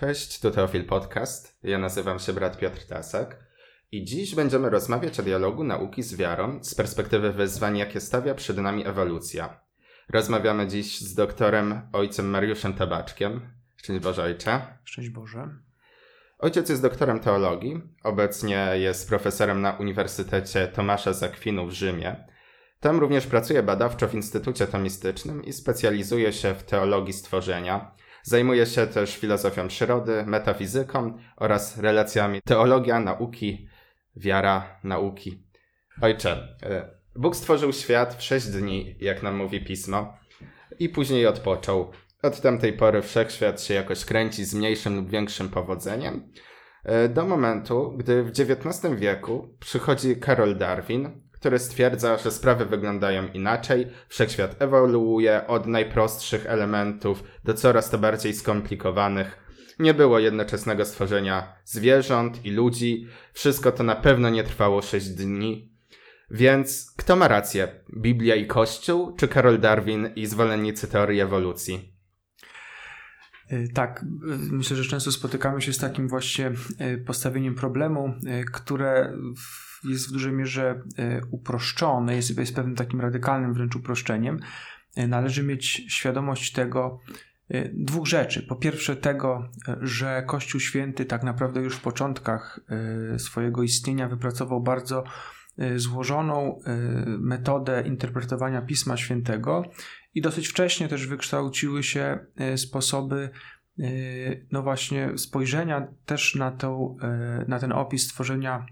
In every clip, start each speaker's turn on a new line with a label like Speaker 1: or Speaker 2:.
Speaker 1: Cześć, tu Teofil Podcast. Ja nazywam się brat Piotr Tasak i dziś będziemy rozmawiać o dialogu nauki z wiarą z perspektywy wyzwań, jakie stawia przed nami ewolucja. Rozmawiamy dziś z doktorem ojcem Mariuszem Tabaczkiem. Szczęść Boże Ojcze.
Speaker 2: Szczęść Boże.
Speaker 1: Ojciec jest doktorem teologii, obecnie jest profesorem na Uniwersytecie Tomasza z Akwinu w Rzymie. Tam również pracuje badawczo w Instytucie Tomistycznym i specjalizuje się w teologii stworzenia. Zajmuje się też filozofią przyrody, metafizyką oraz relacjami teologia, nauki, wiara, nauki. Ojcze, e, Bóg stworzył świat w sześć dni, jak nam mówi pismo, i później odpoczął. Od tamtej pory wszechświat się jakoś kręci z mniejszym lub większym powodzeniem, e, do momentu, gdy w XIX wieku przychodzi Karol Darwin, który stwierdza, że sprawy wyglądają inaczej, wszechświat ewoluuje od najprostszych elementów do coraz to bardziej skomplikowanych. Nie było jednoczesnego stworzenia zwierząt i ludzi, wszystko to na pewno nie trwało 6 dni. Więc kto ma rację? Biblia i Kościół, czy Karol Darwin i zwolennicy teorii ewolucji?
Speaker 2: Y, tak, y, myślę, że często spotykamy się z takim właśnie y, postawieniem problemu, które jest w dużej mierze uproszczone, jest, jest pewnym takim radykalnym wręcz uproszczeniem. Należy mieć świadomość tego, dwóch rzeczy. Po pierwsze, tego, że Kościół Święty tak naprawdę już w początkach swojego istnienia wypracował bardzo złożoną metodę interpretowania Pisma Świętego i dosyć wcześnie też wykształciły się e, sposoby e, no właśnie spojrzenia też na, tą, e, na ten opis tworzenia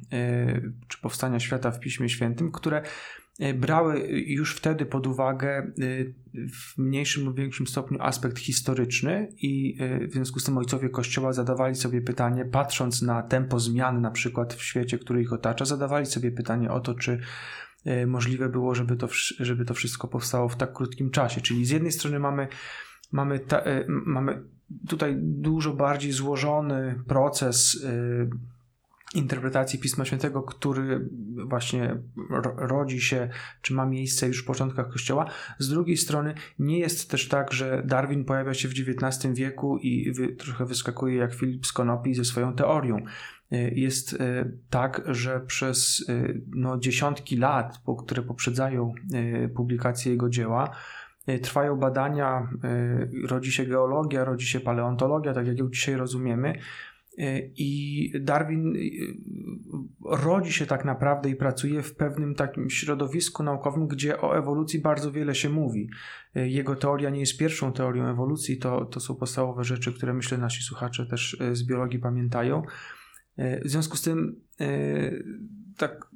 Speaker 2: czy powstania świata w Piśmie Świętym, które brały już wtedy pod uwagę w mniejszym lub większym stopniu aspekt historyczny i w związku z tym ojcowie Kościoła zadawali sobie pytanie, patrząc na tempo zmian na przykład w świecie, który ich otacza, zadawali sobie pytanie o to, czy E, możliwe było, żeby to, żeby to wszystko powstało w tak krótkim czasie. Czyli z jednej strony mamy, mamy, ta, e, mamy tutaj dużo bardziej złożony proces e, interpretacji Pisma Świętego, który właśnie rodzi się, czy ma miejsce już w początkach Kościoła. Z drugiej strony nie jest też tak, że Darwin pojawia się w XIX wieku i wy, trochę wyskakuje jak Filip z ze swoją teorią. E, jest e, tak, że przez no, dziesiątki lat, które poprzedzają publikację jego dzieła, trwają badania, rodzi się geologia, rodzi się paleontologia, tak jak ją dzisiaj rozumiemy. I Darwin rodzi się tak naprawdę i pracuje w pewnym takim środowisku naukowym, gdzie o ewolucji bardzo wiele się mówi. Jego teoria nie jest pierwszą teorią ewolucji, to, to są podstawowe rzeczy, które myślę nasi słuchacze też z biologii pamiętają. W związku z tym, tak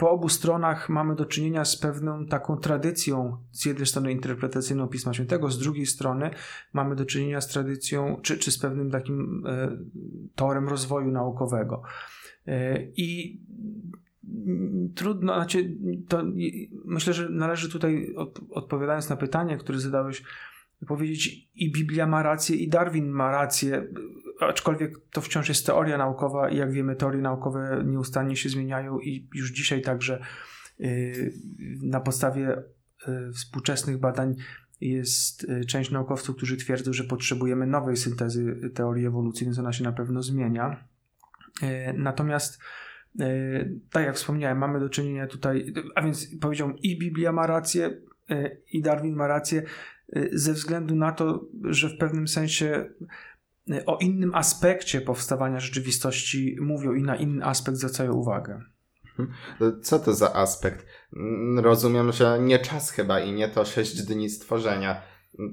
Speaker 2: po obu stronach mamy do czynienia z pewną taką tradycją, z jednej strony interpretacyjną Pisma Świętego, z drugiej strony mamy do czynienia z tradycją, czy, czy z pewnym takim e, torem rozwoju naukowego. I trudno, znaczy, to myślę, że należy tutaj, od, odpowiadając na pytanie, które zadałeś, powiedzieć i Biblia ma rację, i Darwin ma rację aczkolwiek to wciąż jest teoria naukowa i jak wiemy, teorie naukowe nieustannie się zmieniają i już dzisiaj także y, na podstawie y, współczesnych badań jest y, część naukowców, którzy twierdzą, że potrzebujemy nowej syntezy teorii ewolucji, więc ona się na pewno zmienia. Natomiast tak jak wspomniałem, mamy do czynienia tutaj, a więc powiedział i Biblia ma rację, i Darwin ma rację, ze względu na to, że w pewnym sensie o innym aspekcie powstawania rzeczywistości mówią i na inny aspekt zwracają uwagę.
Speaker 1: Mhm. Co to za aspekt? Mm, rozumiem, że nie czas chyba i nie to sześć dni stworzenia.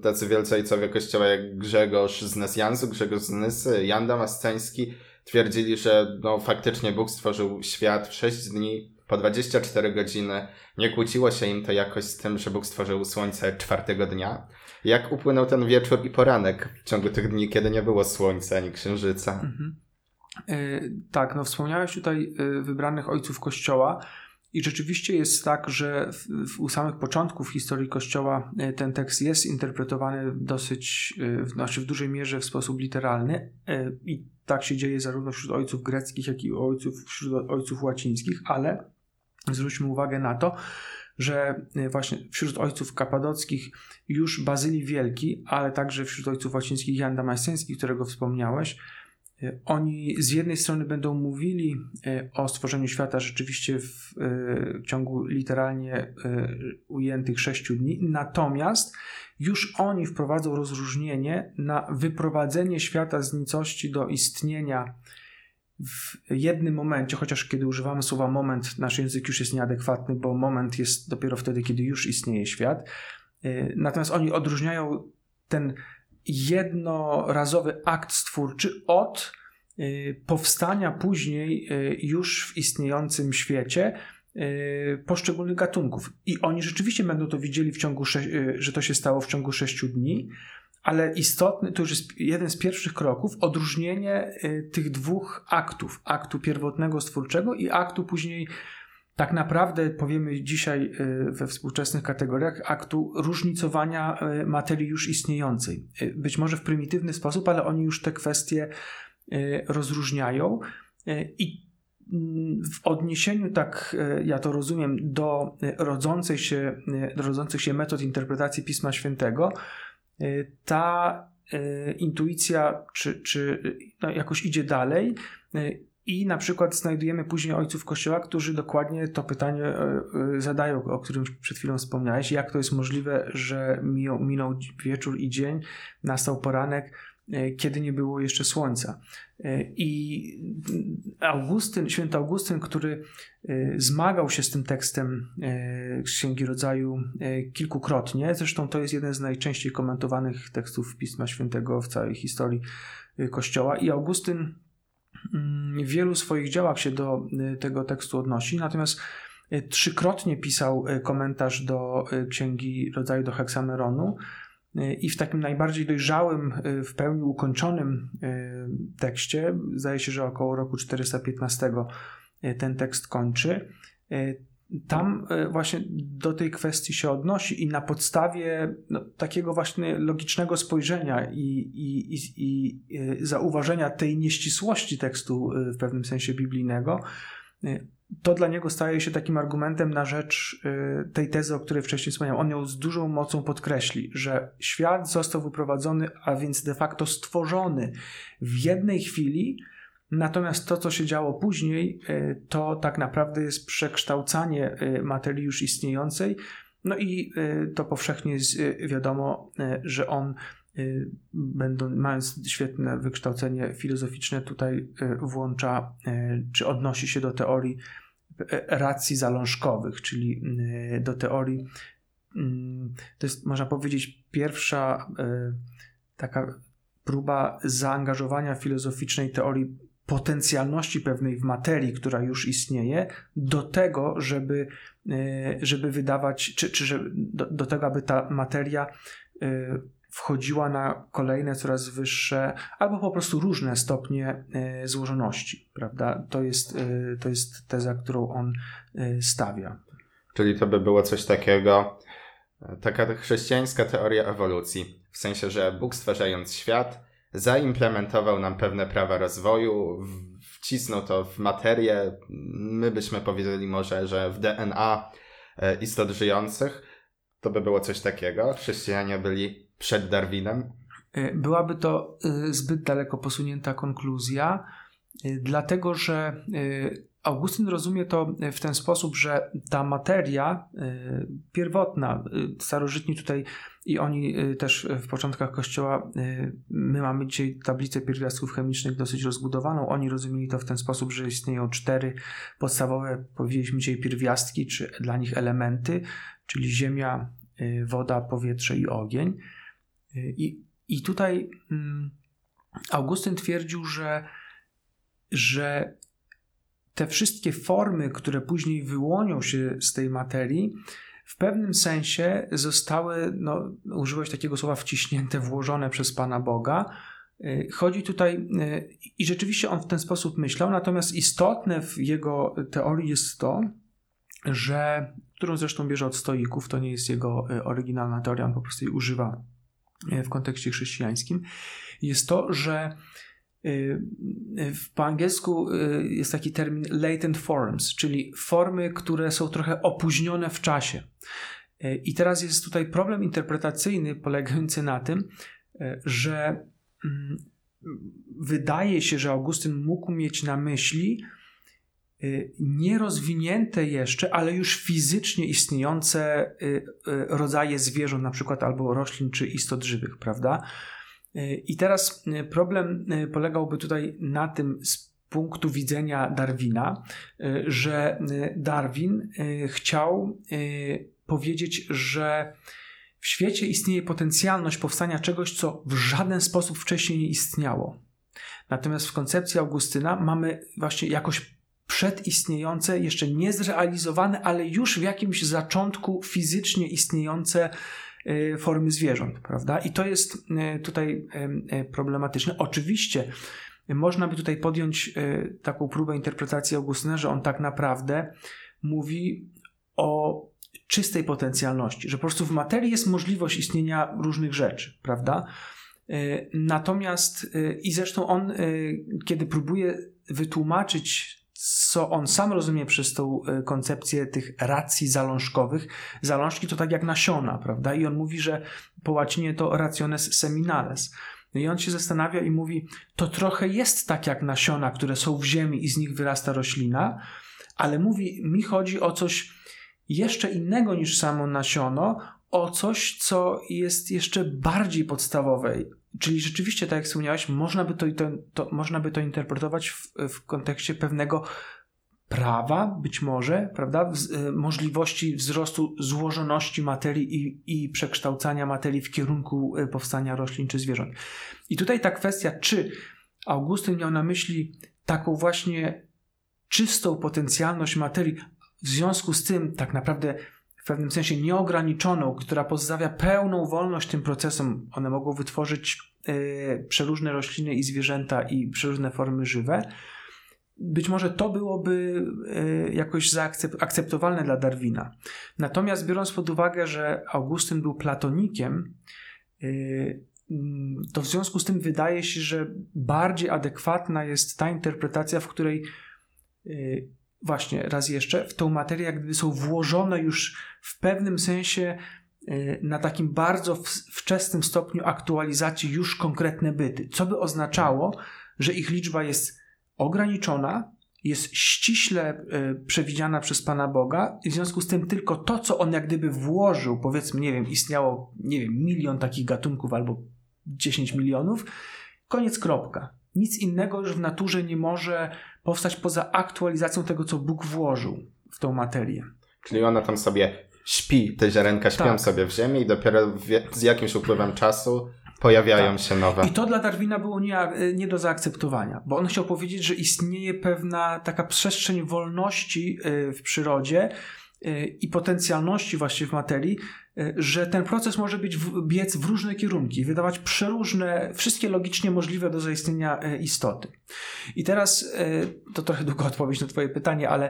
Speaker 1: Tacy wielcy ojcowie kościoła jak Grzegorz z Nesjansu, Grzegorz z Nysy, Jan Damasceński twierdzili, że no, faktycznie Bóg stworzył świat w sześć dni, po 24 godziny. Nie kłóciło się im to jakoś z tym, że Bóg stworzył słońce czwartego dnia. Jak upłynął ten wieczór i poranek w ciągu tych dni, kiedy nie było słońca ani księżyca? Mhm.
Speaker 2: E, tak, no wspomniałeś tutaj e, wybranych ojców Kościoła. I rzeczywiście jest tak, że w, u samych początków historii Kościoła e, ten tekst jest interpretowany dosyć, znaczy w dużej mierze w sposób literalny i tak się dzieje zarówno wśród ojców greckich, jak i ojców, wśród ojców łacińskich, ale zwróćmy uwagę na to, że właśnie wśród ojców kapadockich już Bazylii Wielki, ale także wśród ojców łacińskich Jan Damasceński, którego wspomniałeś, oni z jednej strony będą mówili o stworzeniu świata rzeczywiście w, w ciągu literalnie ujętych sześciu dni, natomiast już oni wprowadzą rozróżnienie na wyprowadzenie świata z nicości do istnienia w jednym momencie, chociaż kiedy używamy słowa moment, nasz język już jest nieadekwatny, bo moment jest dopiero wtedy, kiedy już istnieje świat. E, natomiast oni odróżniają ten jednorazowy akt stwórczy od e, powstania później e, już w istniejącym świecie poszczególnych gatunków. I oni rzeczywiście będą to widzieli w ciągu, że to się stało w ciągu sześciu dni, ale istotny, to już jest jeden z pierwszych kroków, odróżnienie y, tych dwóch aktów, aktu pierwotnego stwórczego i aktu później tak naprawdę powiemy dzisiaj y, we współczesnych kategoriach aktu różnicowania y, materii już istniejącej. Być może w prymitywny sposób, ale oni już te kwestie rozróżniają i mm, w odniesieniu, tak ja to rozumiem, do rodzących się, rodzących się metod interpretacji Pisma Świętego, ta y, intuicja czy, czy no, jakoś idzie dalej y, i na przykład znajdujemy później ojców Kościoła, którzy dokładnie to pytanie zadają, o którym przed chwilą wspomniałeś. Jak to jest możliwe, że minął, wieczór i dzień, nastał poranek, kiedy nie było jeszcze słońca. E, I Augustyn, święty Augustyn, który e, zmagał się z tym tekstem Księgi Rodzaju kilkukrotnie, zresztą to jest jeden z najczęściej komentowanych tekstów Pisma Świętego w całej historii Kościoła i Augustyn mm, w wielu swoich działach się do tego tekstu odnosi, natomiast trzykrotnie pisał komentarz do Księgi Rodzaju do Heksameronu, i w takim najbardziej dojrzałym, y, w pełni ukończonym y, tekście, zdaje się, że około roku 415 y, ten tekst kończy. Tam właśnie do tej kwestii się odnosi i na podstawie no, takiego właśnie logicznego spojrzenia i, i, i, i zauważenia tej nieścisłości tekstu w pewnym sensie biblijnego, to dla niego staje się takim argumentem na rzecz y, tej tezy, o której wcześniej wspomniałem. On ją z dużą mocą podkreśli, że świat został wyprowadzony, a więc de facto stworzony w jednej chwili, natomiast to, co się działo później, y, to tak naprawdę jest przekształcanie y, materii już istniejącej. No i to powszechnie wiadomo, że on będą, mając świetne wykształcenie filozoficzne, tutaj y, włącza y, czy odnosi się do teorii racji zalążkowych, czyli do teorii, mm, to jest można powiedzieć pierwsza taka próba zaangażowania filozoficznej teorii potencjalności pewnej w materii, która już istnieje, do tego, żeby, żeby wydawać, czy, czy do, do tego, aby ta materia wchodziła na kolejne coraz wyższe albo po prostu różne stopnie e, złożoności, prawda? To jest, e, to jest teza, którą on e, stawia.
Speaker 1: Czyli to by było coś takiego, taka chrześcijańska teoria ewolucji, w sensie, że Bóg stwarzając świat zaimplementował nam pewne prawa rozwoju, wcisnął to w materię, my byśmy powiedzieli może, że w DNA istot żyjących, to by było coś takiego. Chrześcijanie byli przed Darwinem?
Speaker 2: E, byłaby to e, zbyt daleko posunięta konkluzja, e, dlatego że Augustyn rozumie to w ten sposób, że ta materia pierwotna, starożytni tutaj i oni też w początkach Kościoła, my mamy dzisiaj tablicę pierwiastków chemicznych dosyć rozbudowaną, oni rozumieli to w ten sposób, że istnieją cztery podstawowe, powiedzieliśmy dzisiaj, pierwiastki, czy dla nich elementy, czyli ziemia, woda, powietrze i ogień. I, i tutaj mm, Augustyn twierdził, że, że te wszystkie formy, które później wyłonią się z tej materii, w pewnym sensie zostały, no, użyłeś takiego słowa, wciśnięte, włożone przez Pana Boga. Y, chodzi tutaj, y, i rzeczywiście on w ten sposób myślał, natomiast istotne w jego teorii jest to, że, którą zresztą bierze od stoików, to nie jest jego y, oryginalna teoria, on po prostu jej używa w kontekście chrześcijańskim, jest to, że Po angielsku jest taki termin latent forms, czyli formy, które są trochę opóźnione w czasie. I teraz jest tutaj problem interpretacyjny polegający na tym, że mm, wydaje się, że Augustyn mógł mieć na myśli nierozwinięte jeszcze, ale już fizycznie istniejące y, y, rodzaje zwierząt, na przykład albo roślin czy istot żywych, prawda? I teraz problem polegałby tutaj na tym z punktu widzenia Darwina, że Darwin chciał powiedzieć, że w świecie istnieje potencjalność powstania czegoś, co w żaden sposób wcześniej nie istniało. Natomiast w koncepcji Augustyna mamy właśnie jakoś przedistniejące, jeszcze niezrealizowane, ale już w jakimś zaczątku fizycznie istniejące y, formy zwierząt, prawda? I to jest y, tutaj y, problematyczne. Oczywiście można by tutaj podjąć taką próbę interpretacji Augustyna, że on tak naprawdę mówi o czystej potencjalności, że po prostu w materii jest możliwość istnienia różnych rzeczy, prawda? E, natomiast e, i zresztą on, e, kiedy próbuje wytłumaczyć, co on sam rozumie przez tą koncepcję tych racji zalążkowych, zalążki to tak jak nasiona, prawda? I on mówi, że po łacinie to rationes seminales. No I on się zastanawia i mówi, to trochę jest tak jak nasiona, które są w ziemi i z nich wyrasta roślina, ale mówi, mi chodzi o coś jeszcze innego niż samo nasiono, o coś, co jest jeszcze bardziej podstawowe. Czyli rzeczywiście, tak jak wspomniałeś, można by to, to, można by to interpretować w, w kontekście pewnego prawa, być może, prawda, w, y, możliwości wzrostu złożoności materii i, i przekształcania materii w kierunku y, powstania roślin czy zwierząt. I tutaj ta kwestia, czy Augustyn miał na myśli taką właśnie czystą potencjalność materii, w związku z tym, tak naprawdę w pewnym sensie nieograniczoną, która pozostawia pełną wolność tym procesom, one mogą wytworzyć y, przeróżne rośliny i zwierzęta i przeróżne formy żywe. Być może to byłoby y, jakoś akceptowalne dla Darwina. Natomiast biorąc pod uwagę, że Augustyn był platonikiem, y, to w związku z tym wydaje się, że bardziej adekwatna jest ta interpretacja, w której właśnie raz jeszcze w tą materię jak gdyby są włożone już w pewnym sensie y, na takim bardzo wczesnym stopniu aktualizacji już konkretne byty, co by oznaczało, że ich liczba jest ograniczona, jest ściśle y, przewidziana przez Pana Boga i w związku z tym tylko to, co on jak gdyby włożył, powiedzmy, nie wiem, istniało, nie wiem, milion takich gatunków albo 10 milionów, koniec kropka. Nic innego już w naturze nie może powstać poza aktualizacją tego, co Bóg włożył w tą materię.
Speaker 1: Czyli ona tam sobie śpi, te ziarenka śpią tak. sobie w ziemi i dopiero z jakimś upływem czasu pojawiają tak. się nowe.
Speaker 2: I to dla Darwina było nie, nie, do zaakceptowania, bo on chciał powiedzieć, że istnieje pewna taka przestrzeń wolności y, w przyrodzie y, i potencjalności właśnie w materii, że ten proces może być w, biec w różne kierunki, wydawać przeróżne, wszystkie logicznie możliwe do zaistnienia e, istoty. I teraz e, to trochę długo odpowiedź na Twoje pytanie, ale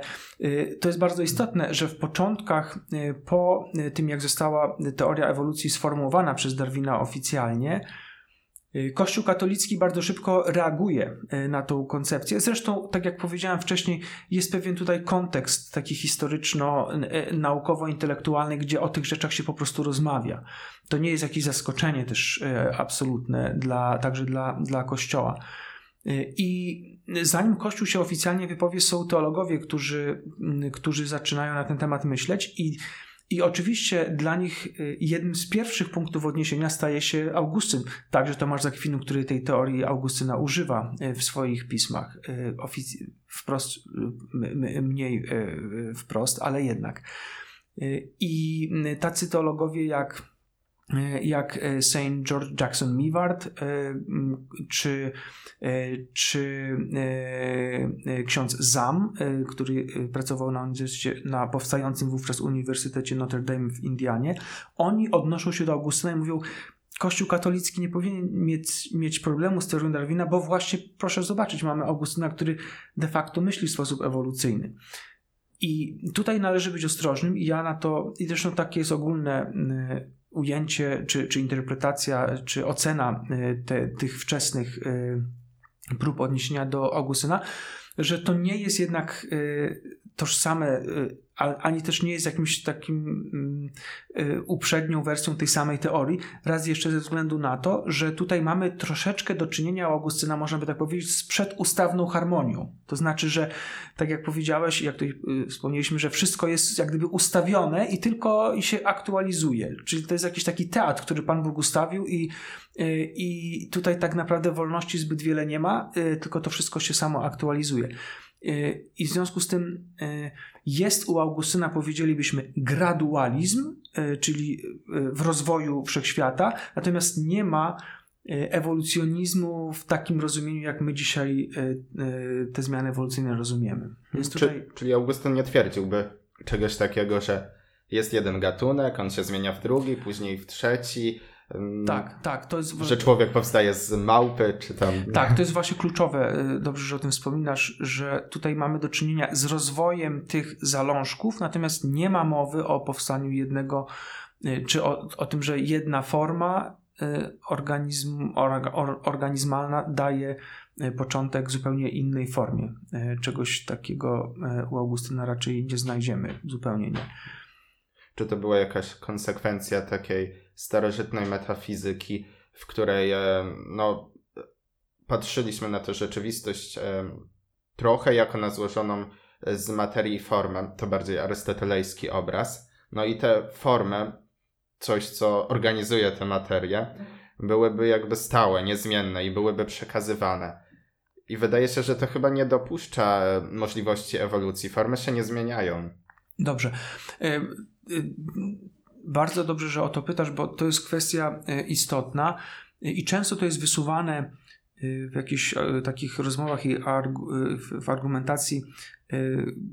Speaker 2: to jest bardzo istotne, że w początkach, po tym jak została teoria ewolucji sformułowana przez Darwina oficjalnie, Y, Kościół katolicki bardzo szybko reaguje y, na tą koncepcję. Zresztą, tak jak powiedziałem wcześniej, jest pewien tutaj kontekst taki historyczno-naukowo-intelektualny, gdzie o tych rzeczach się po prostu rozmawia. To nie jest jakieś zaskoczenie też y, absolutne dla, także dla, dla Kościoła. I zanim Kościół się oficjalnie wypowie, są teologowie, którzy, którzy zaczynają na ten temat myśleć i i oczywiście dla nich y, jednym z pierwszych punktów odniesienia staje się Augustyn, także Tomasz Zakwinu, który tej teorii Augustyna używa y, w swoich pismach, y, wprost, mniej wprost, ale jednak. I tacy teologowie jak jak e, St. George Jackson Mivart e, czy, e, czy ksiądz Zam, który pracował na, na powstającym wówczas Uniwersytecie Notre Dame w Indianie. Oni odnoszą się do Augustyna i mówią, Kościół katolicki nie powinien mieć, mieć problemu z teorią Darwina, bo właśnie, proszę zobaczyć, mamy Augustyna, który de facto myśli w sposób ewolucyjny. I tutaj należy być ostrożnym i ja na to, i zresztą takie jest ogólne ujęcie, czy, czy interpretacja, czy ocena y, te, tych wczesnych y, prób odniesienia do Augustyna, że to nie jest jednak tożsame ani też nie jest jakimś takim um, uprzednią wersją tej samej teorii. Raz jeszcze ze względu na to, że tutaj mamy troszeczkę do czynienia u Augustyna, można by tak powiedzieć, z przedustawną harmonią. To znaczy, że tak jak powiedziałeś, jak tutaj y, wspomnieliśmy, że wszystko jest jak gdyby ustawione i tylko się aktualizuje. Czyli to jest jakiś taki teatr, który Pan Bóg ustawił i, y, i tutaj tak naprawdę wolności zbyt wiele nie ma, y, tylko to wszystko się samo aktualizuje. I w związku z tym jest u Augustyna, powiedzielibyśmy, gradualizm, e, czyli e, w rozwoju wszechświata, natomiast nie ma e, ewolucjonizmu w takim rozumieniu, jak my dzisiaj te zmiany ewolucyjne rozumiemy.
Speaker 1: Więc tutaj... Czy, czyli Augustyn nie twierdziłby czegoś takiego, że jest jeden gatunek, on się zmienia w drugi, później w trzeci,
Speaker 2: tak, tak. To jest...
Speaker 1: Że człowiek powstaje z małpy, czy tam.
Speaker 2: Tak, to jest właśnie kluczowe. Y, dobrze, że o tym wspominasz, że tutaj mamy do czynienia z rozwojem tych zalążków, natomiast nie ma mowy o powstaniu jednego, y, czy o, o tym, że jedna forma y, organizm, organizmalna daje początek zupełnie innej formie. Czegoś takiego u Augustyna raczej nie znajdziemy, zupełnie nie.
Speaker 1: Czy to była jakaś konsekwencja takiej starożytnej metafizyki, w której e, no, patrzyliśmy na tę rzeczywistość e, trochę jako na złożoną z materii formę, to bardziej arystotelejski obraz. No i te formy, coś co organizuje tę materię, byłyby jakby stałe, niezmienne i byłyby przekazywane. I wydaje się, że to chyba nie dopuszcza możliwości ewolucji. Formy się nie zmieniają.
Speaker 2: Dobrze. Bardzo dobrze, że o to pytasz, bo to jest kwestia e, istotna. I często to jest wysuwane e, w jakichś e, takich rozmowach i w argumentacji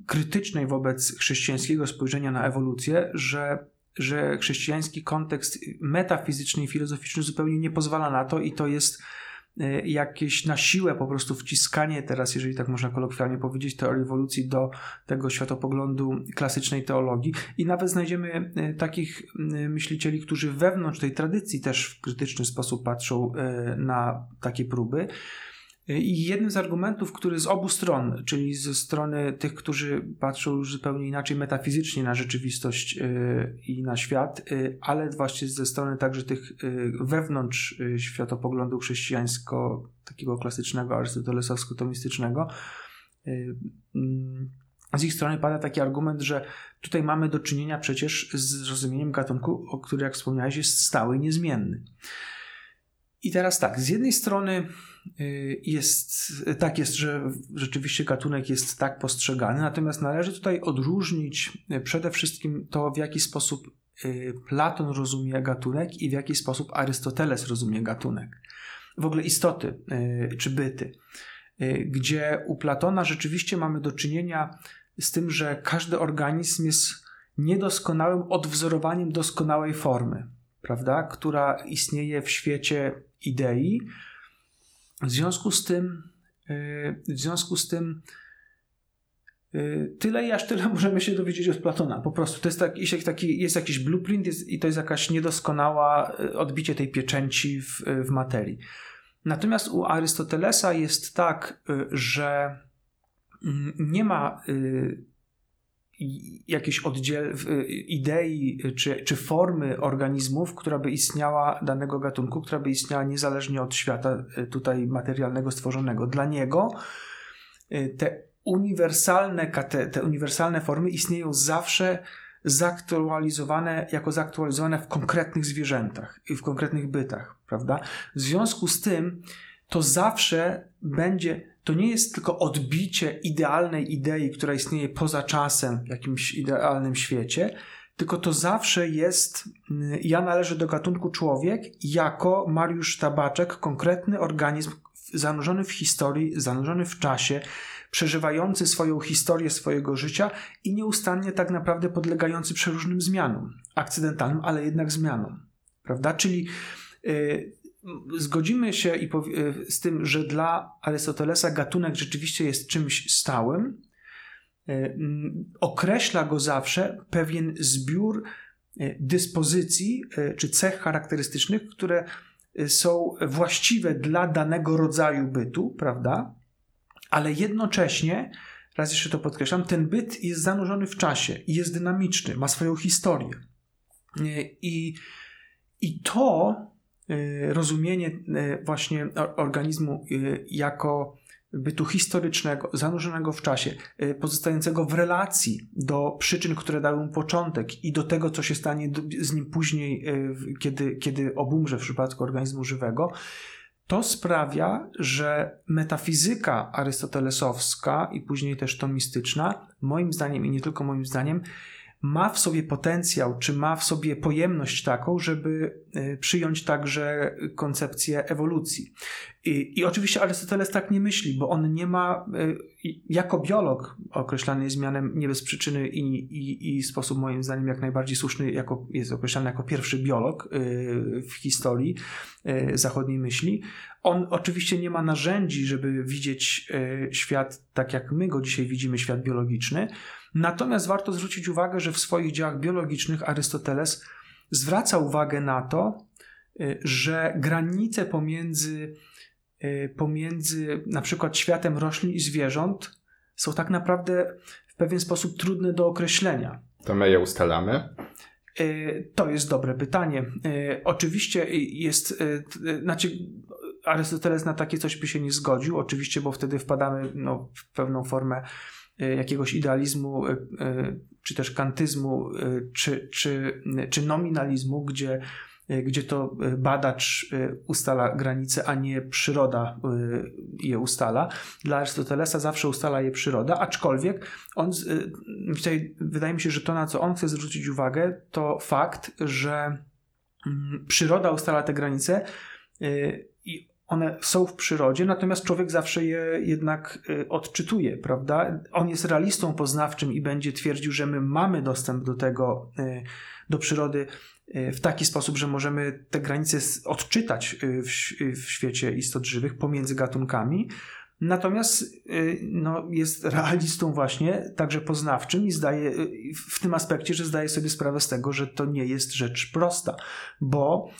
Speaker 2: krytycznej wobec chrześcijańskiego spojrzenia na ewolucję, że, że chrześcijański kontekst metafizyczny i filozoficzny zupełnie nie pozwala na to i to jest jakieś na siłę po prostu wciskanie teraz, jeżeli tak można kolokwialnie powiedzieć, teorii ewolucji do tego światopoglądu klasycznej teologii. I nawet znajdziemy y, takich y, myślicieli, którzy wewnątrz tej tradycji też w krytyczny sposób patrzą na takie próby. I jednym z argumentów, który z obu stron, czyli ze strony tych, którzy patrzą już zupełnie inaczej metafizycznie na rzeczywistość y, i na świat, y, ale właśnie ze strony także tych y, wewnątrz światopoglądu chrześcijańsko, takiego klasycznego, arystotelesowsko-tomistycznego, mm, z ich strony pada taki argument, że tutaj mamy do czynienia przecież z rozumieniem gatunku, o który, jak wspomniałeś, jest stały i niezmienny. I teraz tak, z jednej strony y, jest, tak jest, że rzeczywiście gatunek jest tak postrzegany, natomiast należy tutaj odróżnić y, przede wszystkim to, w jaki sposób y, Platon rozumie gatunek i w jaki sposób Arystoteles rozumie gatunek. W ogóle istoty czy byty. Gdzie u Platona rzeczywiście mamy do czynienia z tym, że każdy organizm jest niedoskonałym odwzorowaniem doskonałej formy, prawda, która istnieje w świecie idei. W związku z tym, y, w związku z tym, y, tyle i aż tyle możemy się dowiedzieć od Platona. Po prostu to jest, tak, jest, taki, jest jakiś blueprint jest, i to jest jakaś niedoskonała y, odbicie tej pieczęci w, w materii. Natomiast u Arystotelesa jest tak, że mm, nie ma jakiejś oddziel, idei czy, czy formy organizmów, która by istniała danego gatunku, która by istniała niezależnie od świata e, tutaj materialnego stworzonego. Dla niego e, te uniwersalne, te uniwersalne formy istnieją zawsze zaktualizowane, jako zaktualizowane w konkretnych zwierzętach i w konkretnych bytach, prawda? W związku z tym to zawsze będzie to nie jest tylko odbicie idealnej idei, która istnieje poza czasem w jakimś idealnym świecie, tylko to zawsze jest, mm, ja należę do gatunku człowiek jako Mariusz Tabaczek, konkretny organizm zanurzony w historii, zanurzony w czasie, przeżywający swoją historię swojego życia i nieustannie tak naprawdę podlegający przeróżnym zmianom, akcydentalnym, ale jednak zmianom. Prawda? Czyli yy, zgodzimy się i e, z tym, że dla Arystotelesa gatunek rzeczywiście jest czymś stałym. E, określa go zawsze pewien zbiór e, dyspozycji czy cech charakterystycznych, które są właściwe dla danego rodzaju bytu, prawda? Ale jednocześnie, raz jeszcze to podkreślam, ten byt jest zanurzony w czasie i jest dynamiczny, ma swoją historię. I, i to rozumienie właśnie organizmu jako bytu historycznego, zanurzonego w czasie, pozostającego w relacji do przyczyn, które dały mu początek i do tego, co się stanie z nim później, kiedy, kiedy obumrze w przypadku organizmu żywego, to sprawia, że metafizyka arystotelesowska i później też tomistyczna, moim zdaniem i nie tylko moim zdaniem, ma w sobie potencjał, czy ma w sobie pojemność taką, żeby e, przyjąć także koncepcję ewolucji. I, I, oczywiście Arystoteles tak nie myśli, bo on nie ma, e, jako biolog określany jest mianem nie bez przyczyny i, i, i sposób moim zdaniem jak najbardziej słuszny, jako, jest określany jako pierwszy biolog e, w historii zachodniej myśli. On oczywiście nie ma narzędzi, żeby widzieć świat tak, jak my go dzisiaj widzimy, świat biologiczny, Natomiast warto zwrócić uwagę, że w swoich dziełach biologicznych Arystoteles zwraca uwagę na to, y, że granice pomiędzy, y, pomiędzy na przykład światem roślin i zwierząt są tak naprawdę w pewien sposób trudne do określenia.
Speaker 1: To my je ustalamy?
Speaker 2: Y, to jest dobre pytanie. Oczywiście jest, znaczy Arystoteles na takie coś by się nie zgodził, oczywiście, bo wtedy wpadamy no, w pewną formę jakiegoś idealizmu, e, e, czy też kantyzmu, czy, czy, czy nominalizmu, gdzie, gdzie to badacz ustala granice, a nie przyroda je ustala. Dla Arystotelesa zawsze ustala je przyroda, aczkolwiek on, tutaj wydaje mi się, że to, na co on chce zwrócić uwagę, to fakt, że mm, przyroda ustala te granice one są w przyrodzie, natomiast człowiek zawsze je jednak y, odczytuje, prawda? On jest realistą poznawczym i będzie twierdził, że my mamy dostęp do tego, y, do przyrody y, w taki sposób, że możemy te granice odczytać w, w świecie istot żywych pomiędzy gatunkami. Natomiast no, jest realistą właśnie, także poznawczym i zdaje w tym aspekcie, że zdaje sobie sprawę z tego, że to nie jest rzecz prosta, bo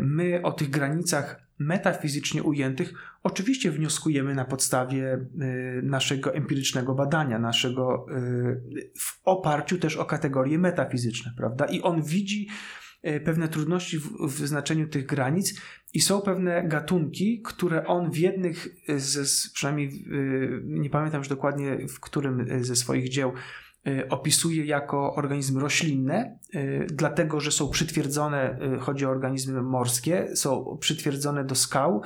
Speaker 2: my o tych granicach metafizycznie ujętych, oczywiście wnioskujemy na podstawie y, naszego empirycznego badania, naszego y, w oparciu też o kategorie metafizyczne, prawda? I on widzi y, pewne trudności w, w wyznaczeniu tych granic i są pewne gatunki, które on w jednych ze, przynajmniej nie pamiętam już dokładnie w którym ze swoich dzieł, opisuje jako organizmy roślinne, y, dlatego że są przytwierdzone, y, chodzi o organizmy morskie, są przytwierdzone do skał,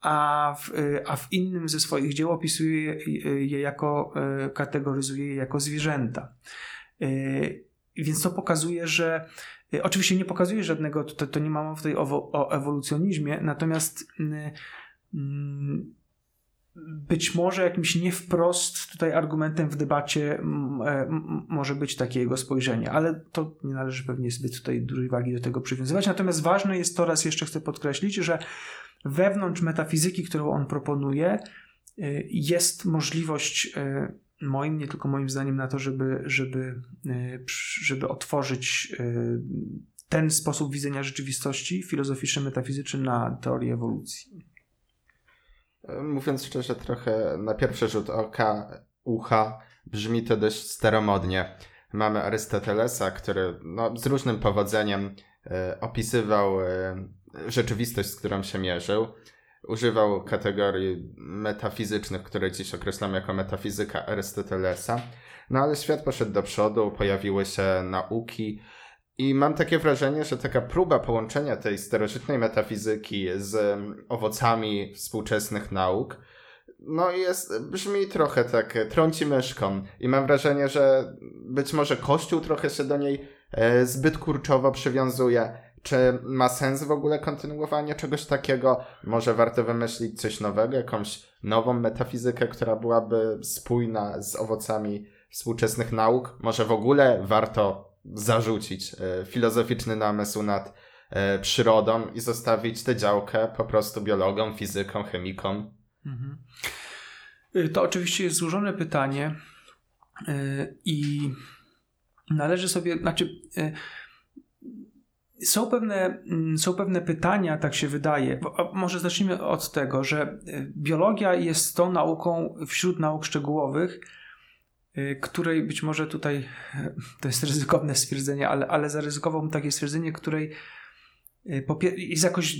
Speaker 2: a w, a w innym ze swoich dzieł opisuje je jako, kategoryzuje je jako zwierzęta. Więc to pokazuje, że oczywiście nie pokazuje żadnego, to, to nie mamy tutaj o, o ewolucjonizmie, natomiast mm, być może jakimś nie wprost tutaj argumentem w debacie e, może być takie jego spojrzenie, ale to nie należy pewnie zbyt tutaj dużej wagi do tego przywiązywać. Natomiast ważne jest to, raz jeszcze chcę podkreślić, że wewnątrz metafizyki, którą on proponuje, e, jest możliwość e, moim, nie tylko moim zdaniem na to, żeby, żeby, żeby otworzyć ten sposób widzenia rzeczywistości filozoficzny, metafizyczny na teorię ewolucji.
Speaker 1: Mówiąc szczerze, trochę na pierwszy rzut oka, ucha, brzmi to dość staromodnie. Mamy Arystotelesa, który no, z różnym powodzeniem e, opisywał e, rzeczywistość, z którą się mierzył. Używał kategorii metafizycznych, które dziś określamy jako metafizyka Arystotelesa. No ale świat poszedł do przodu, pojawiły się nauki, i mam takie wrażenie, że taka próba połączenia tej starożytnej metafizyki z owocami współczesnych nauk, no jest, brzmi trochę tak, trąci myszką. I mam wrażenie, że być może Kościół trochę się do niej e, zbyt kurczowo przywiązuje. Czy ma sens w ogóle kontynuowanie czegoś takiego? Może warto wymyślić coś nowego, jakąś nową metafizykę, która byłaby spójna z owocami współczesnych nauk? Może w ogóle warto zarzucić e, filozoficzny namysł nad e, przyrodą i zostawić tę działkę po prostu biologom, fizykom, chemikom? Mhm.
Speaker 2: Y, to oczywiście jest złożone pytanie y, i należy sobie, znaczy y, są pewne, mm, są pewne pytania, tak się wydaje. Może zacznijmy od tego, że biologia jest tą nauką wśród nauk szczegółowych, której być może tutaj to jest ryzykowne stwierdzenie, ale, ale zaryzykowałbym takie stwierdzenie, której Y, jest jakoś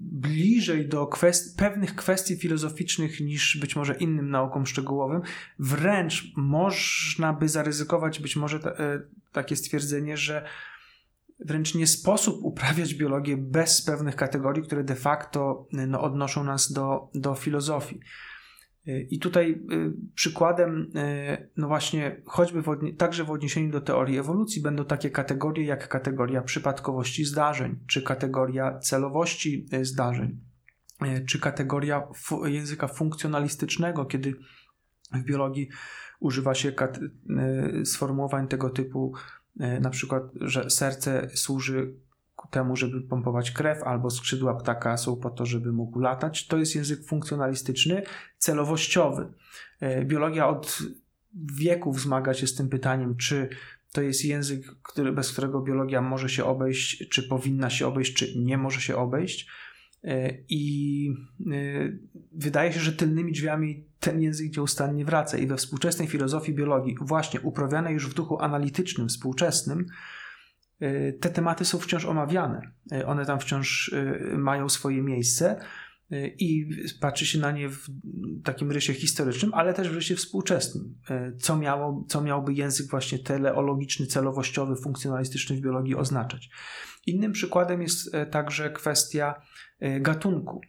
Speaker 2: bliżej do kwest pewnych kwestii filozoficznych niż być może innym naukom szczegółowym. Wręcz można by zaryzykować być może e, takie stwierdzenie, że wręcz nie sposób uprawiać biologię bez pewnych kategorii, które de facto no, odnoszą nas do, do filozofii. Y, I tutaj y, przykładem, y, no właśnie, choćby w także w odniesieniu do teorii ewolucji, będą takie kategorie jak kategoria przypadkowości zdarzeń, czy kategoria celowości zdarzeń, czy kategoria fu języka funkcjonalistycznego, kiedy w biologii używa się sformułowań tego typu, na przykład, że serce służy temu, żeby pompować krew, albo skrzydła ptaka są po to, żeby mógł latać. To jest język funkcjonalistyczny, celowościowy. E, biologia od wieków zmaga się z tym pytaniem, czy to jest język, który, bez którego biologia może się obejść, czy powinna się obejść, czy nie może się obejść. E, I e, wydaje się, że tylnymi drzwiami ten język nieustannie wraca. I we współczesnej filozofii biologii, właśnie uprawianej już w duchu analitycznym, współczesnym, te tematy są wciąż omawiane. Y, one tam wciąż y, mają swoje miejsce i patrzy się na nie w takim rysie historycznym, ale też w rysie współczesnym. Co, miało, co miałby język właśnie teleologiczny, celowościowy, funkcjonalistyczny w biologii oznaczać. Innym przykładem jest także kwestia gatunku.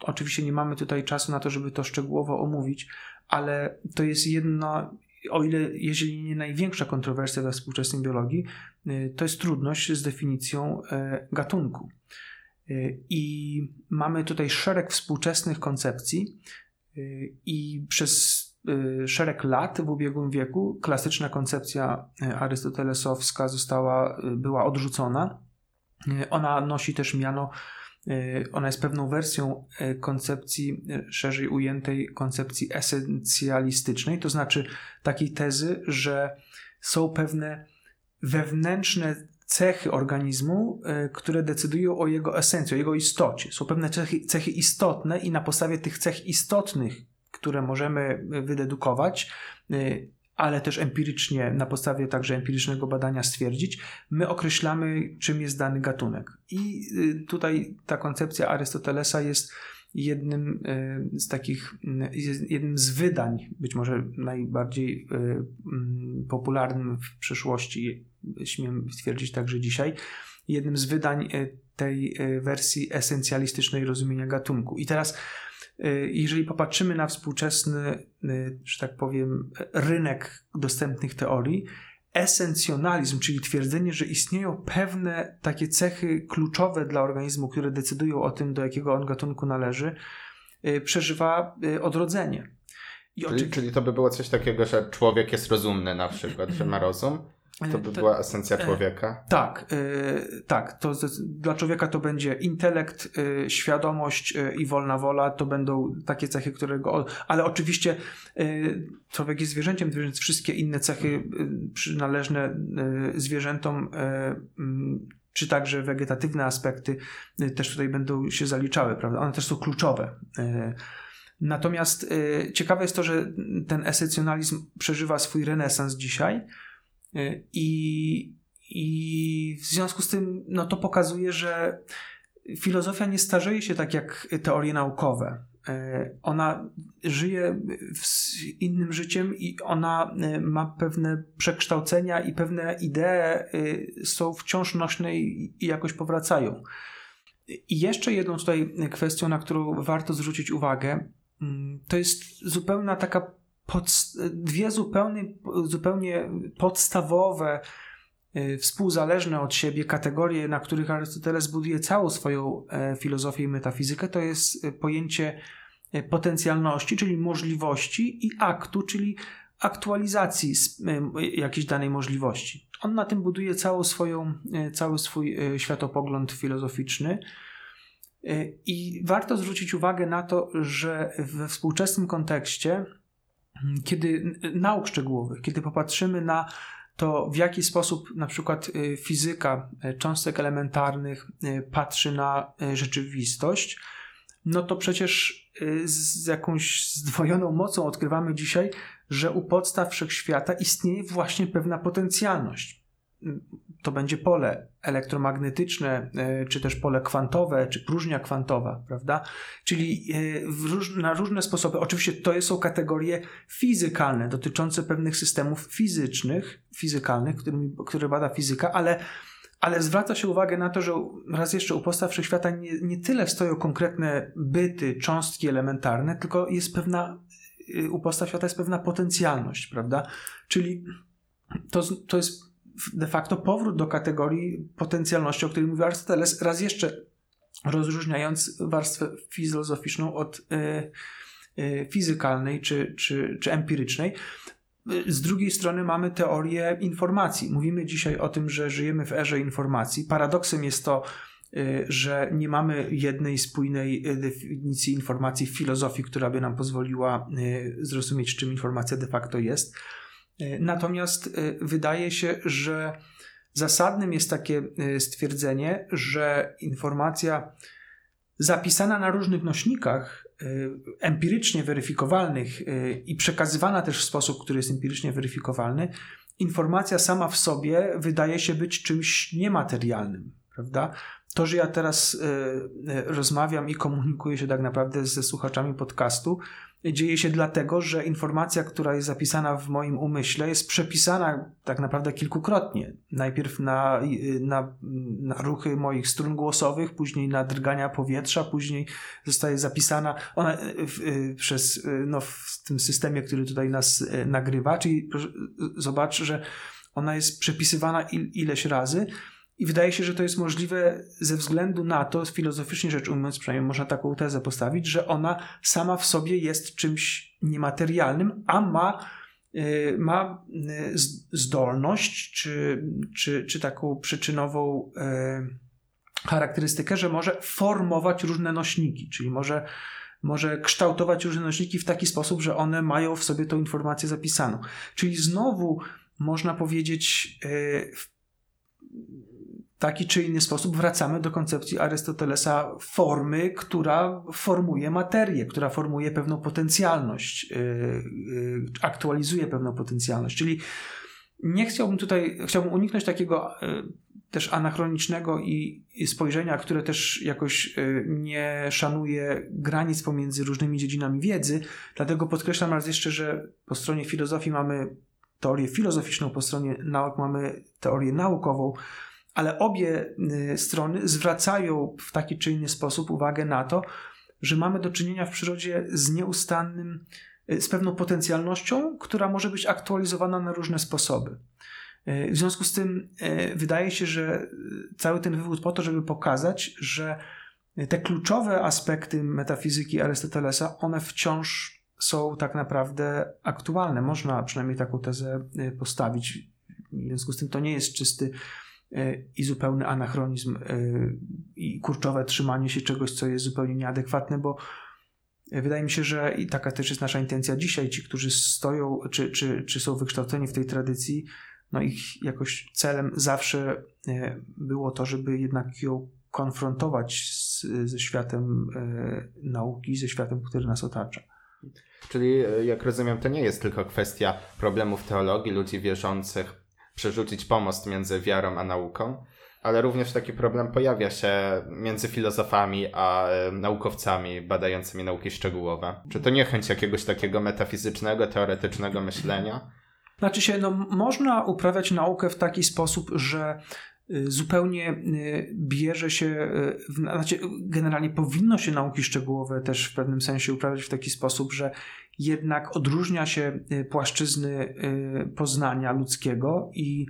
Speaker 2: Oczywiście nie mamy tutaj czasu na to, żeby to szczegółowo omówić, ale to jest jedno, o ile, jeżeli nie największa kontrowersja we współczesnej biologii, y, to jest trudność z definicją e, gatunku. Y, I mamy tutaj szereg współczesnych koncepcji, y, i przez szereg lat w ubiegłym wieku klasyczna koncepcja arystotelesowska została, była odrzucona. Ona nosi też miano ona jest pewną wersją e, koncepcji e, szerzej ujętej koncepcji esencjalistycznej, to znaczy takiej tezy, że są pewne wewnętrzne cechy organizmu, które decydują o jego esencji, o jego istocie. Są pewne cechy, cechy istotne i na podstawie tych cech istotnych, które możemy wydedukować, ale też empirycznie, na podstawie także empirycznego badania stwierdzić, my określamy, czym jest dany gatunek. I y, tutaj ta koncepcja Arystotelesa jest jednym y, z takich, y, jednym z wydań, być może najbardziej mm, popularnym w przeszłości, śmiem stwierdzić także dzisiaj, jednym z wydań tej wersji esencjalistycznej rozumienia gatunku. I teraz jeżeli popatrzymy na współczesny, y, że tak powiem, rynek dostępnych teorii, esencjonalizm, czyli twierdzenie, że istnieją pewne takie cechy kluczowe dla organizmu, które decydują o tym, do jakiego on gatunku należy, y, przeżywa odrodzenie.
Speaker 1: Czyli, czyli to by było coś takiego, że człowiek jest rozumny na przykład, że ma rozum? To by była esencja e, człowieka?
Speaker 2: Tak, e, tak. To dla człowieka to będzie intelekt, e, świadomość i wolna wola. To będą takie cechy, które go. Ale oczywiście człowiek jest zwierzęciem, więc wszystkie inne cechy przynależne zwierzętom czy także wegetatywne aspekty też tutaj będą się zaliczały, prawda? One też są kluczowe. Natomiast ciekawe jest to, że ten esencjonalizm przeżywa swój renesans dzisiaj I, I w związku z tym no, to pokazuje, że filozofia nie starzeje się tak jak teorie naukowe. Y, ona żyje innym życiem i ona y, ma pewne przekształcenia i pewne idee są wciąż nośne i jakoś powracają. I jeszcze jedną tutaj kwestią, na którą warto zwrócić uwagę, mm, to jest zupełna taka dwie zupełnie, zupełnie podstawowe, y, współzależne od siebie kategorie, na których Arystoteles buduje całą swoją e, filozofię i metafizykę, to jest e, pojęcie e, potencjalności, czyli możliwości, i aktu, czyli aktualizacji jakiejś danej możliwości. On na tym buduje całą swoją, cały swój światopogląd filozoficzny. I warto zwrócić uwagę na to, że we współczesnym kontekście kiedy nauk szczegółowych, kiedy popatrzymy na to w jaki sposób na przykład fizyka cząstek elementarnych patrzy na rzeczywistość, no to przecież z jakąś zdwojoną mocą odkrywamy dzisiaj, że u podstaw wszechświata istnieje właśnie pewna potencjalność. To będzie pole elektromagnetyczne, e, czy też pole kwantowe, czy próżnia kwantowa, prawda? Czyli e, na różne sposoby. Oczywiście to są kategorie fizykalne, dotyczące pewnych systemów fizycznych, fizykalnych, którymi, które bada fizyka, ale ale zwraca się uwagę na to, że raz jeszcze u podstaw wszechświata nie, nie tyle stoją konkretne byty, cząstki elementarne, tylko jest pewna Y, u postaw świata jest pewna potencjalność, prawda? Czyli to, to jest de facto powrót do kategorii potencjalności, o której mówił Arystoteles, raz jeszcze rozróżniając warstwę filozoficzną od y, y, fizykalnej czy, czy, czy empirycznej. Z drugiej strony mamy teorię informacji. Mówimy dzisiaj o tym, że żyjemy w erze informacji. Paradoksem jest to, że nie mamy jednej spójnej definicji informacji w filozofii, która by nam pozwoliła zrozumieć, czym informacja de facto jest. Natomiast wydaje się, że zasadnym jest takie stwierdzenie, że informacja zapisana na różnych nośnikach, empirycznie weryfikowalnych i przekazywana też w sposób, który jest empirycznie weryfikowalny, informacja sama w sobie wydaje się być czymś niematerialnym, prawda? to, że ja teraz rozmawiam i komunikuję się tak naprawdę ze słuchaczami podcastu, dzieje się dlatego, że informacja, która jest zapisana w moim umyśle, jest przepisana tak naprawdę kilkukrotnie. Najpierw na, na, na ruchy moich strun głosowych, później na drgania powietrza, później zostaje zapisana ona w, przez, no, w tym systemie, który tutaj nas nagrywa. Czyli zobacz, że ona jest przepisywana il, ileś razy i wydaje się, że to jest możliwe ze względu na to, filozoficznie rzecz ujmując, przynajmniej można taką tezę postawić, że ona sama w sobie jest czymś niematerialnym, a ma, y, ma y, zdolność, czy, czy, czy taką przyczynową y, charakterystykę, że może formować różne nośniki, czyli może, może kształtować różne nośniki w taki sposób, że one mają w sobie tą informację zapisaną. Czyli znowu można powiedzieć, taki czy inny sposób wracamy do koncepcji Arystotelesa formy, która formuje materię, która formuje pewną potencjalność, yy, yy, aktualizuje pewną potencjalność. Czyli nie chciałbym tutaj, chciałbym uniknąć takiego yy, też anachronicznego i, i, spojrzenia, które też jakoś yy, nie szanuje granic pomiędzy różnymi dziedzinami wiedzy. Dlatego podkreślam raz jeszcze, że po stronie filozofii mamy teorię filozoficzną, po stronie nauk mamy teorię naukową ale obie y, strony zwracają w taki czy inny sposób uwagę na to, że mamy do czynienia w przyrodzie z nieustannym, y, z pewną potencjalnością, która może być aktualizowana na różne sposoby. Y, w związku z tym wydaje się, że cały ten wywód po to, żeby pokazać, że te kluczowe aspekty metafizyki Arystotelesa, one wciąż są tak naprawdę aktualne. Można przynajmniej taką tezę postawić. W związku z tym to nie jest czysty i zupełny anachronizm e, i kurczowe trzymanie się czegoś, co jest zupełnie nieadekwatne, bo wydaje mi się, że i taka też jest nasza intencja dzisiaj, ci, którzy stoją, czy, czy, czy są wykształceni w tej tradycji, no ich jakoś celem zawsze e, było to, żeby jednak ją konfrontować z, ze światem nauki, ze światem, który nas otacza.
Speaker 1: Czyli, jak rozumiem, to nie jest tylko kwestia problemów teologii, ludzi wierzących przerzucić pomost między wiarą a nauką, ale również taki problem pojawia się między filozofami a naukowcami badającymi nauki szczegółowe. Czy to nie chęć jakiegoś takiego metafizycznego, teoretycznego myślenia?
Speaker 2: Znaczy się, no, można uprawiać naukę w taki sposób, że y, zupełnie y, bierze się, y, znaczy generalnie powinno się nauki szczegółowe też w pewnym sensie uprawiać w taki sposób, że jednak odróżnia się y, płaszczyzny y, poznania ludzkiego i,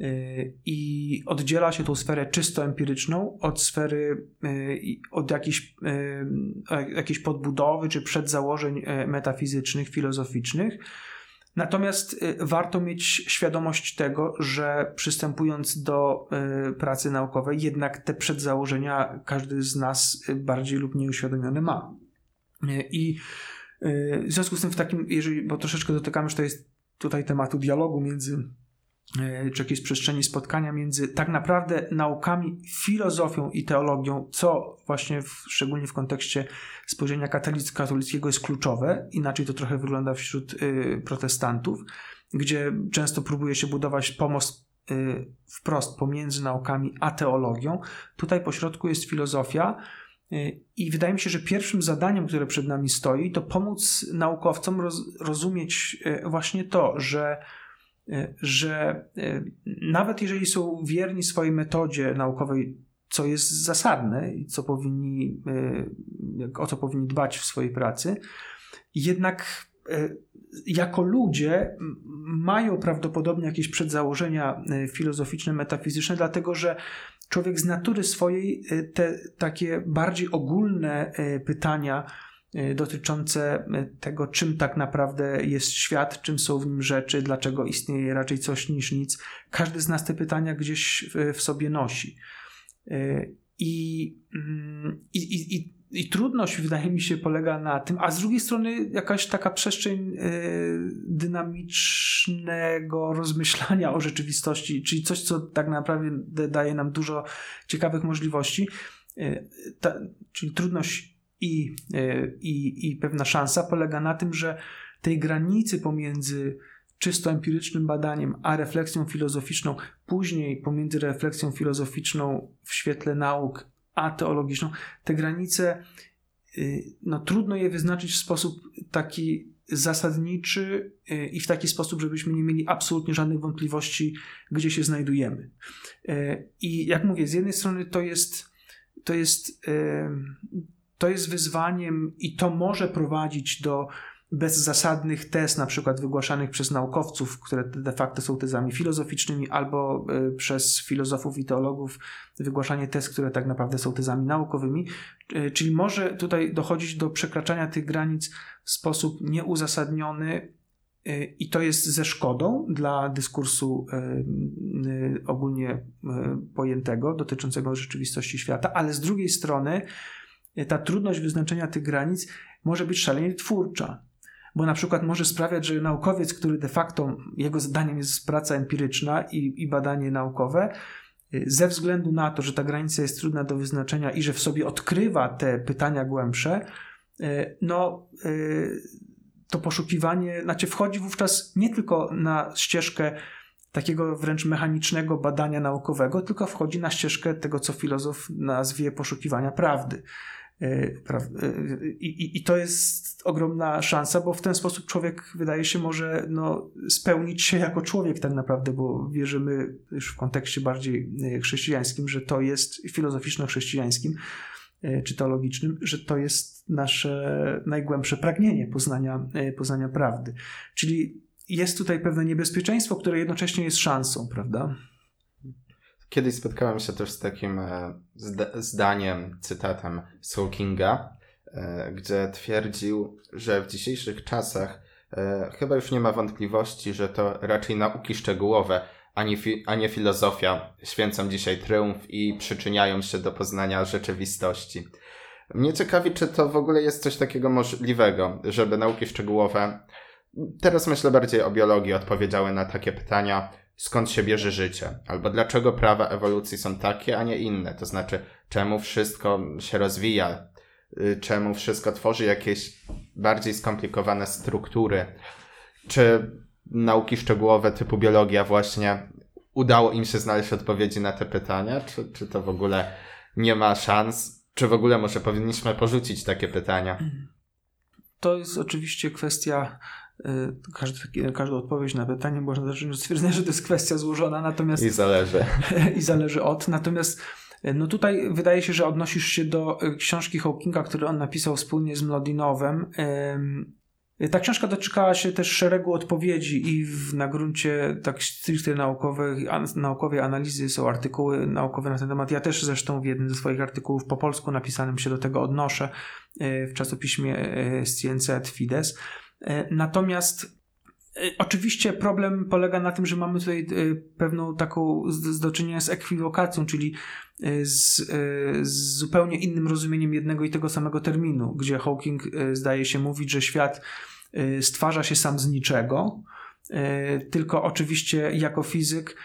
Speaker 2: y, i oddziela się tą sferę czysto empiryczną od sfery, od jakiejś, jakiejś podbudowy czy przedzałożeń metafizycznych, filozoficznych. Natomiast warto mieć świadomość tego, że przystępując do pracy naukowej, jednak te przedzałożenia każdy z nas bardziej lub mniej uświadomiony ma. I w związku z tym w takim, jeżeli, bo troszeczkę dotykamy, że to jest tutaj tematu dialogu między czy jakiejś przestrzeni spotkania między tak naprawdę naukami, filozofią i teologią, co właśnie w, szczególnie w kontekście spojrzenia katolickiego jest kluczowe. Inaczej to trochę wygląda wśród y, protestantów, gdzie często próbuje się budować pomost y, wprost pomiędzy naukami a teologią. Tutaj pośrodku jest filozofia. Y, I wydaje mi się, że pierwszym zadaniem, które przed nami stoi, to pomóc naukowcom roz, rozumieć y, właśnie to, że E, że nawet jeżeli są wierni swojej metodzie naukowej, co jest zasadne i co powinni, o co powinni dbać w swojej pracy, jednak jako ludzie mają prawdopodobnie jakieś przedzałożenia filozoficzne, metafizyczne, dlatego że człowiek z natury swojej te takie bardziej ogólne pytania, Y, dotyczące tego, czym tak naprawdę jest świat, czym są w nim rzeczy, dlaczego istnieje raczej coś niż nic. Każdy z nas te pytania gdzieś w sobie nosi. Y, I, mm, i, i, i, trudność, wydaje mi się, polega na tym, a z drugiej strony jakaś taka przestrzeń dynamicznego rozmyślania o rzeczywistości, czyli coś, co tak naprawdę daje nam dużo ciekawych możliwości. Ta, czyli trudność i, e, i, i pewna szansa polega na tym, że tej granicy pomiędzy czysto empirycznym badaniem, a refleksją filozoficzną, później pomiędzy refleksją filozoficzną w świetle nauk, a teologiczną, te granice y, no, trudno je wyznaczyć w sposób taki zasadniczy y, i w taki sposób, żebyśmy nie mieli absolutnie żadnych wątpliwości, gdzie się znajdujemy. Y, I jak mówię, z jednej strony to jest, to jest to jest wyzwaniem i to może prowadzić do bezzasadnych tez, na przykład wygłaszanych przez naukowców, które de facto są tezami filozoficznymi, albo y, przez filozofów i teologów wygłaszanie tez, które tak naprawdę są tezami naukowymi. Y, czyli może tutaj dochodzić do przekraczania tych granic w sposób nieuzasadniony y, i to jest ze szkodą dla dyskursu ogólnie pojętego dotyczącego rzeczywistości świata, ale z drugiej strony ta trudność wyznaczenia tych granic może być szalenie twórcza. Bo na przykład może sprawiać, że naukowiec, który de facto jego zadaniem jest praca empiryczna i, i badanie naukowe, y, ze względu na to, że ta granica jest trudna do wyznaczenia i że w sobie odkrywa te pytania głębsze, y, no y, to poszukiwanie, znaczy wchodzi wówczas nie tylko na ścieżkę takiego wręcz mechanicznego badania naukowego, tylko wchodzi na ścieżkę tego, co filozof nazwie poszukiwania prawdy. E, e, I, to jest ogromna szansa, bo w ten sposób człowiek wydaje się może no, spełnić się jako człowiek tak naprawdę, bo wierzymy już w kontekście bardziej e, chrześcijańskim, że to jest filozoficzno-chrześcijańskim czy teologicznym, że to jest nasze najgłębsze pragnienie poznania, poznania prawdy. Czyli jest tutaj pewne niebezpieczeństwo, które jednocześnie jest szansą, prawda?
Speaker 1: Kiedyś spotkałem się też z takim e, zdaniem, cytatem z e, gdzie twierdził, że w dzisiejszych czasach e, chyba już nie ma wątpliwości, że to raczej nauki szczegółowe, fi- a nie filozofia święcą dzisiaj triumf i przyczyniają się do poznania rzeczywistości. Mnie ciekawi, czy to w ogóle jest coś takiego możliwego, żeby nauki szczegółowe, teraz myślę bardziej o biologii, odpowiedziały na takie pytania, skąd się bierze życie, albo dlaczego prawa ewolucji są takie, a nie inne. To znaczy, czemu wszystko się rozwija, y, czemu wszystko tworzy jakieś bardziej skomplikowane struktury. Czy nauki szczegółowe typu biologia właśnie udało im się znaleźć odpowiedzi na te pytania, czy, czy to w ogóle nie ma szans, czy w ogóle może powinniśmy porzucić takie pytania?
Speaker 2: To jest oczywiście kwestia każdy, każdą odpowiedź na pytanie można zacząć od stwierdzenia, że to jest kwestia złożona, natomiast...
Speaker 1: I zależy.
Speaker 2: I zależy od, natomiast y, no tutaj wydaje się, że odnosisz się do y, książki Hawkinga, który on napisał wspólnie z Mlodinowem. Ta książka doczekała się też szeregu odpowiedzi i w, na gruncie tak stricte naukowej, naukowej analizy są artykuły naukowe na ten temat. Ja też zresztą w jednym ze swoich artykułów po polsku napisanym się do tego odnoszę w czasopiśmie et Fides. E, natomiast e, Oczywiście problem polega na tym, że mamy tutaj e, pewną taką do czynienia z ekwivokacją, czyli z, z, zupełnie innym rozumieniem jednego i tego samego terminu, gdzie Hawking zdaje się mówić, że świat stwarza się sam z niczego, tylko oczywiście jako fizyk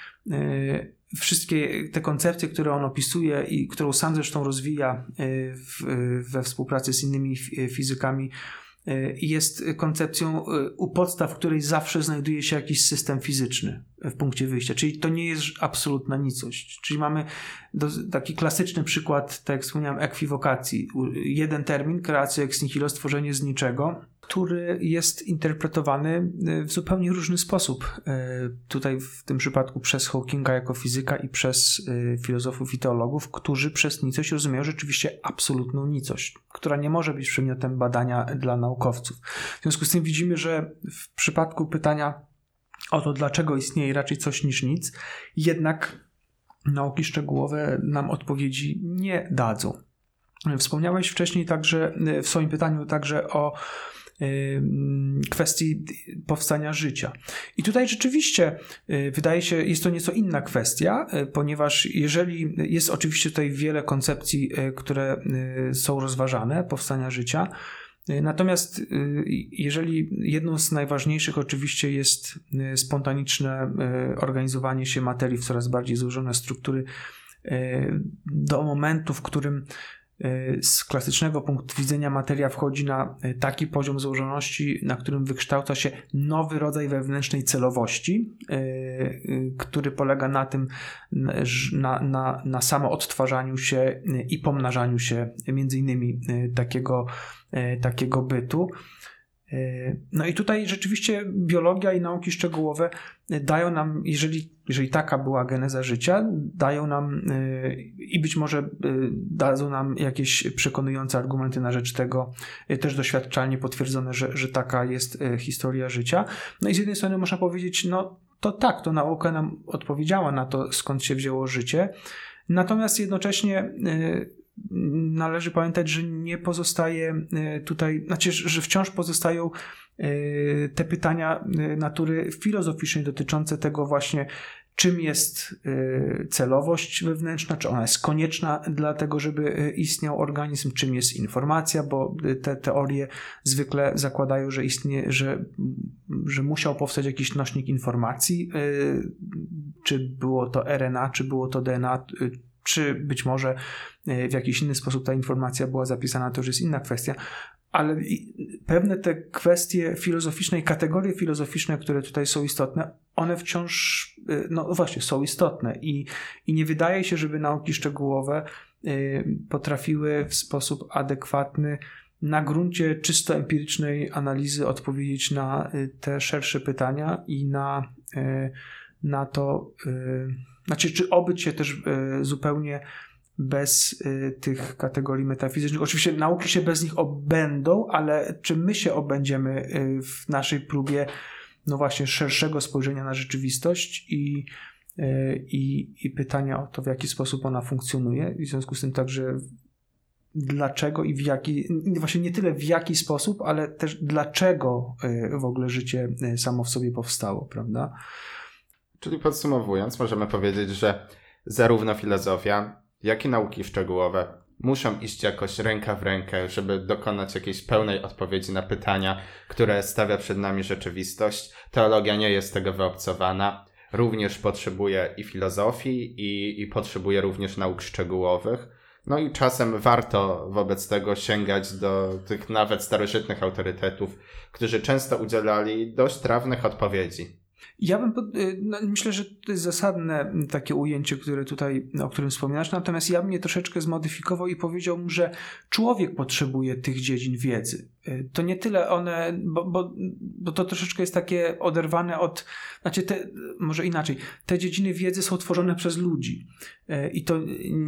Speaker 2: wszystkie te koncepcje, które on opisuje i którą sam zresztą rozwija w, we współpracy z innymi fizykami, jest koncepcją e, u podstaw której zawsze znajduje się jakiś system fizyczny w punkcie wyjścia. Czyli to nie jest absolutna nicość. Czyli mamy do, taki klasyczny przykład, tak jak wspomniałem, ekwiwokacji. Jeden termin, kreacja ex nihilo, stworzenie z niczego, który jest interpretowany e, w zupełnie różny sposób. Tutaj w tym przypadku przez Hawkinga jako fizyka i przez filozofów i teologów, którzy przez nicość rozumieją rzeczywiście absolutną nicość, która nie może być przedmiotem badania dla naukowców. W związku z tym widzimy, że w przypadku pytania o to, dlaczego istnieje raczej coś niż nic, jednak nauki szczegółowe nam odpowiedzi nie dadzą. Wspomniałeś wcześniej także w swoim pytaniu także o kwestii powstania życia. I tutaj rzeczywiście y, wydaje się, jest to nieco inna kwestia, y, ponieważ jeżeli jest oczywiście tutaj wiele koncepcji, y, które są rozważane, powstania życia, Natomiast jeżeli jedną z najważniejszych oczywiście jest spontaniczne organizowanie się materii w coraz bardziej złożone struktury do momentu, w którym E, z klasycznego punktu widzenia materia wchodzi na e, taki poziom złożoności, na którym wykształca się nowy rodzaj wewnętrznej celowości, e, który polega na tym, na, na, na samo odtwarzaniu się i pomnażaniu się między innymi takiego, takiego bytu. E, no i tutaj rzeczywiście biologia i nauki szczegółowe dają nam, jeżeli, jeżeli taka była geneza życia, dają nam e, i być może e, dadzą nam jakieś przekonujące argumenty na rzecz tego, też doświadczalnie potwierdzone, że, że taka jest historia życia. No i z jednej strony można powiedzieć, no to tak, to nauka nam odpowiedziała na to, skąd się wzięło życie. Natomiast jednocześnie należy pamiętać, że nie pozostaje e, tutaj, znaczy, że wciąż pozostają e, te pytania e, natury filozoficznej dotyczące tego właśnie, czym jest celowość wewnętrzna, czy ona jest konieczna dla tego, żeby istniał organizm, czym jest informacja, bo te teorie zwykle zakładają, że istnieje, że, że musiał powstać jakiś nośnik informacji, czy było to RNA, czy było to DNA, czy być może w jakiś inny sposób ta informacja była zapisana, to już jest inna kwestia, ale pewne te kwestie filozoficzne i kategorie filozoficzne, które tutaj są istotne, one wciąż, e, no właśnie, są istotne i, i nie wydaje się, żeby nauki szczegółowe e, potrafiły w sposób adekwatny na gruncie czysto empirycznej analizy odpowiedzieć na te szersze pytania i na, na to, znaczy, czy obyć się też e, zupełnie bez e, tych kategorii metafizycznych. Oczywiście nauki się bez nich obędą, ale czy my się obędziemy e, w naszej próbie, no właśnie, szerszego spojrzenia na rzeczywistość i, i, i pytania o to, w jaki sposób ona funkcjonuje, i w związku z tym także dlaczego i w jaki, właśnie nie tyle w jaki sposób, ale też dlaczego w ogóle życie samo w sobie powstało, prawda?
Speaker 1: Czyli podsumowując, możemy powiedzieć, że zarówno filozofia, jak i nauki szczegółowe muszą iść jakoś ręka w rękę, żeby dokonać jakiejś pełnej odpowiedzi na pytania, które stawia przed nami rzeczywistość. Teologia nie jest tego wyobcowana. Również potrzebuje i filozofii, i, i potrzebuje również nauk szczegółowych. No i czasem warto wobec tego sięgać do tych nawet starożytnych autorytetów, którzy często udzielali dość trawnych odpowiedzi.
Speaker 2: Ja bym, y, no, myślę, że to jest zasadne takie ujęcie, które tutaj, o którym wspominasz, natomiast ja bym je troszeczkę zmodyfikował i powiedział, że człowiek potrzebuje tych dziedzin wiedzy. Y, to nie tyle one, bo, bo, bo to troszeczkę jest takie oderwane od, znaczy te, może inaczej, te dziedziny wiedzy są tworzone przez ludzi. Y, i to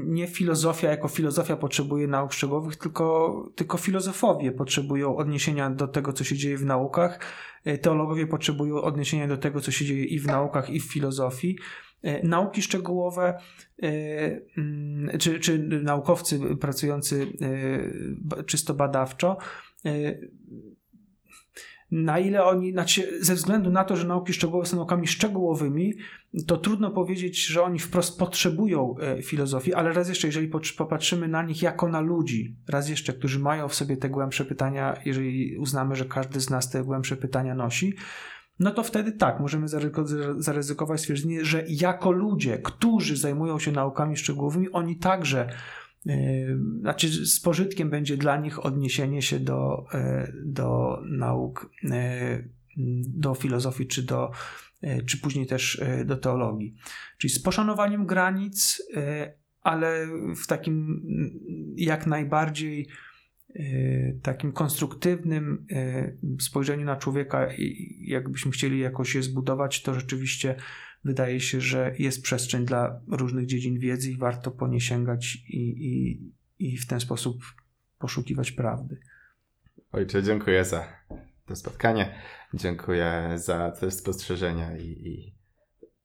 Speaker 2: nie filozofia jako filozofia potrzebuje nauk szczegółowych, tylko, tylko filozofowie potrzebują odniesienia do tego, co się dzieje w naukach, teologowie potrzebują odniesienia do tego, co się dzieje i w naukach, i w filozofii. E, nauki szczegółowe, e, mm, czy, czy naukowcy pracujący czysto badawczo, na ile oni, znaczy ze względu na to, że nauki szczegółowe są naukami szczegółowymi, to trudno powiedzieć, że oni wprost potrzebują e, filozofii, ale raz jeszcze, jeżeli popatrzymy na nich jako na ludzi, raz jeszcze, którzy mają w sobie te głębsze pytania, jeżeli uznamy, że każdy z nas te głębsze pytania nosi, no to wtedy tak, możemy zaryzykować stwierdzenie, że jako ludzie, którzy zajmują się naukami szczegółowymi, oni także znaczy, z pożytkiem będzie dla nich odniesienie się do, yy, do nauk, yy, do filozofii, czy, do, czy później też do teologii. Czyli z poszanowaniem granic, ale w takim jak najbardziej takim konstruktywnym spojrzeniu na człowieka, jakbyśmy chcieli jakoś je zbudować, to rzeczywiście wydaje się, że jest przestrzeń dla różnych dziedzin wiedzy i warto po nie sięgać i, i, i w ten sposób poszukiwać prawdy.
Speaker 1: Ojcze, dziękuję za to spotkanie. Dziękuję za te spostrzeżenia i, i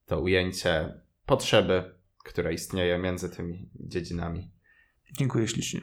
Speaker 1: to ujęcie potrzeby, która istnieje między tymi dziedzinami.
Speaker 2: Dziękuję ślicznie.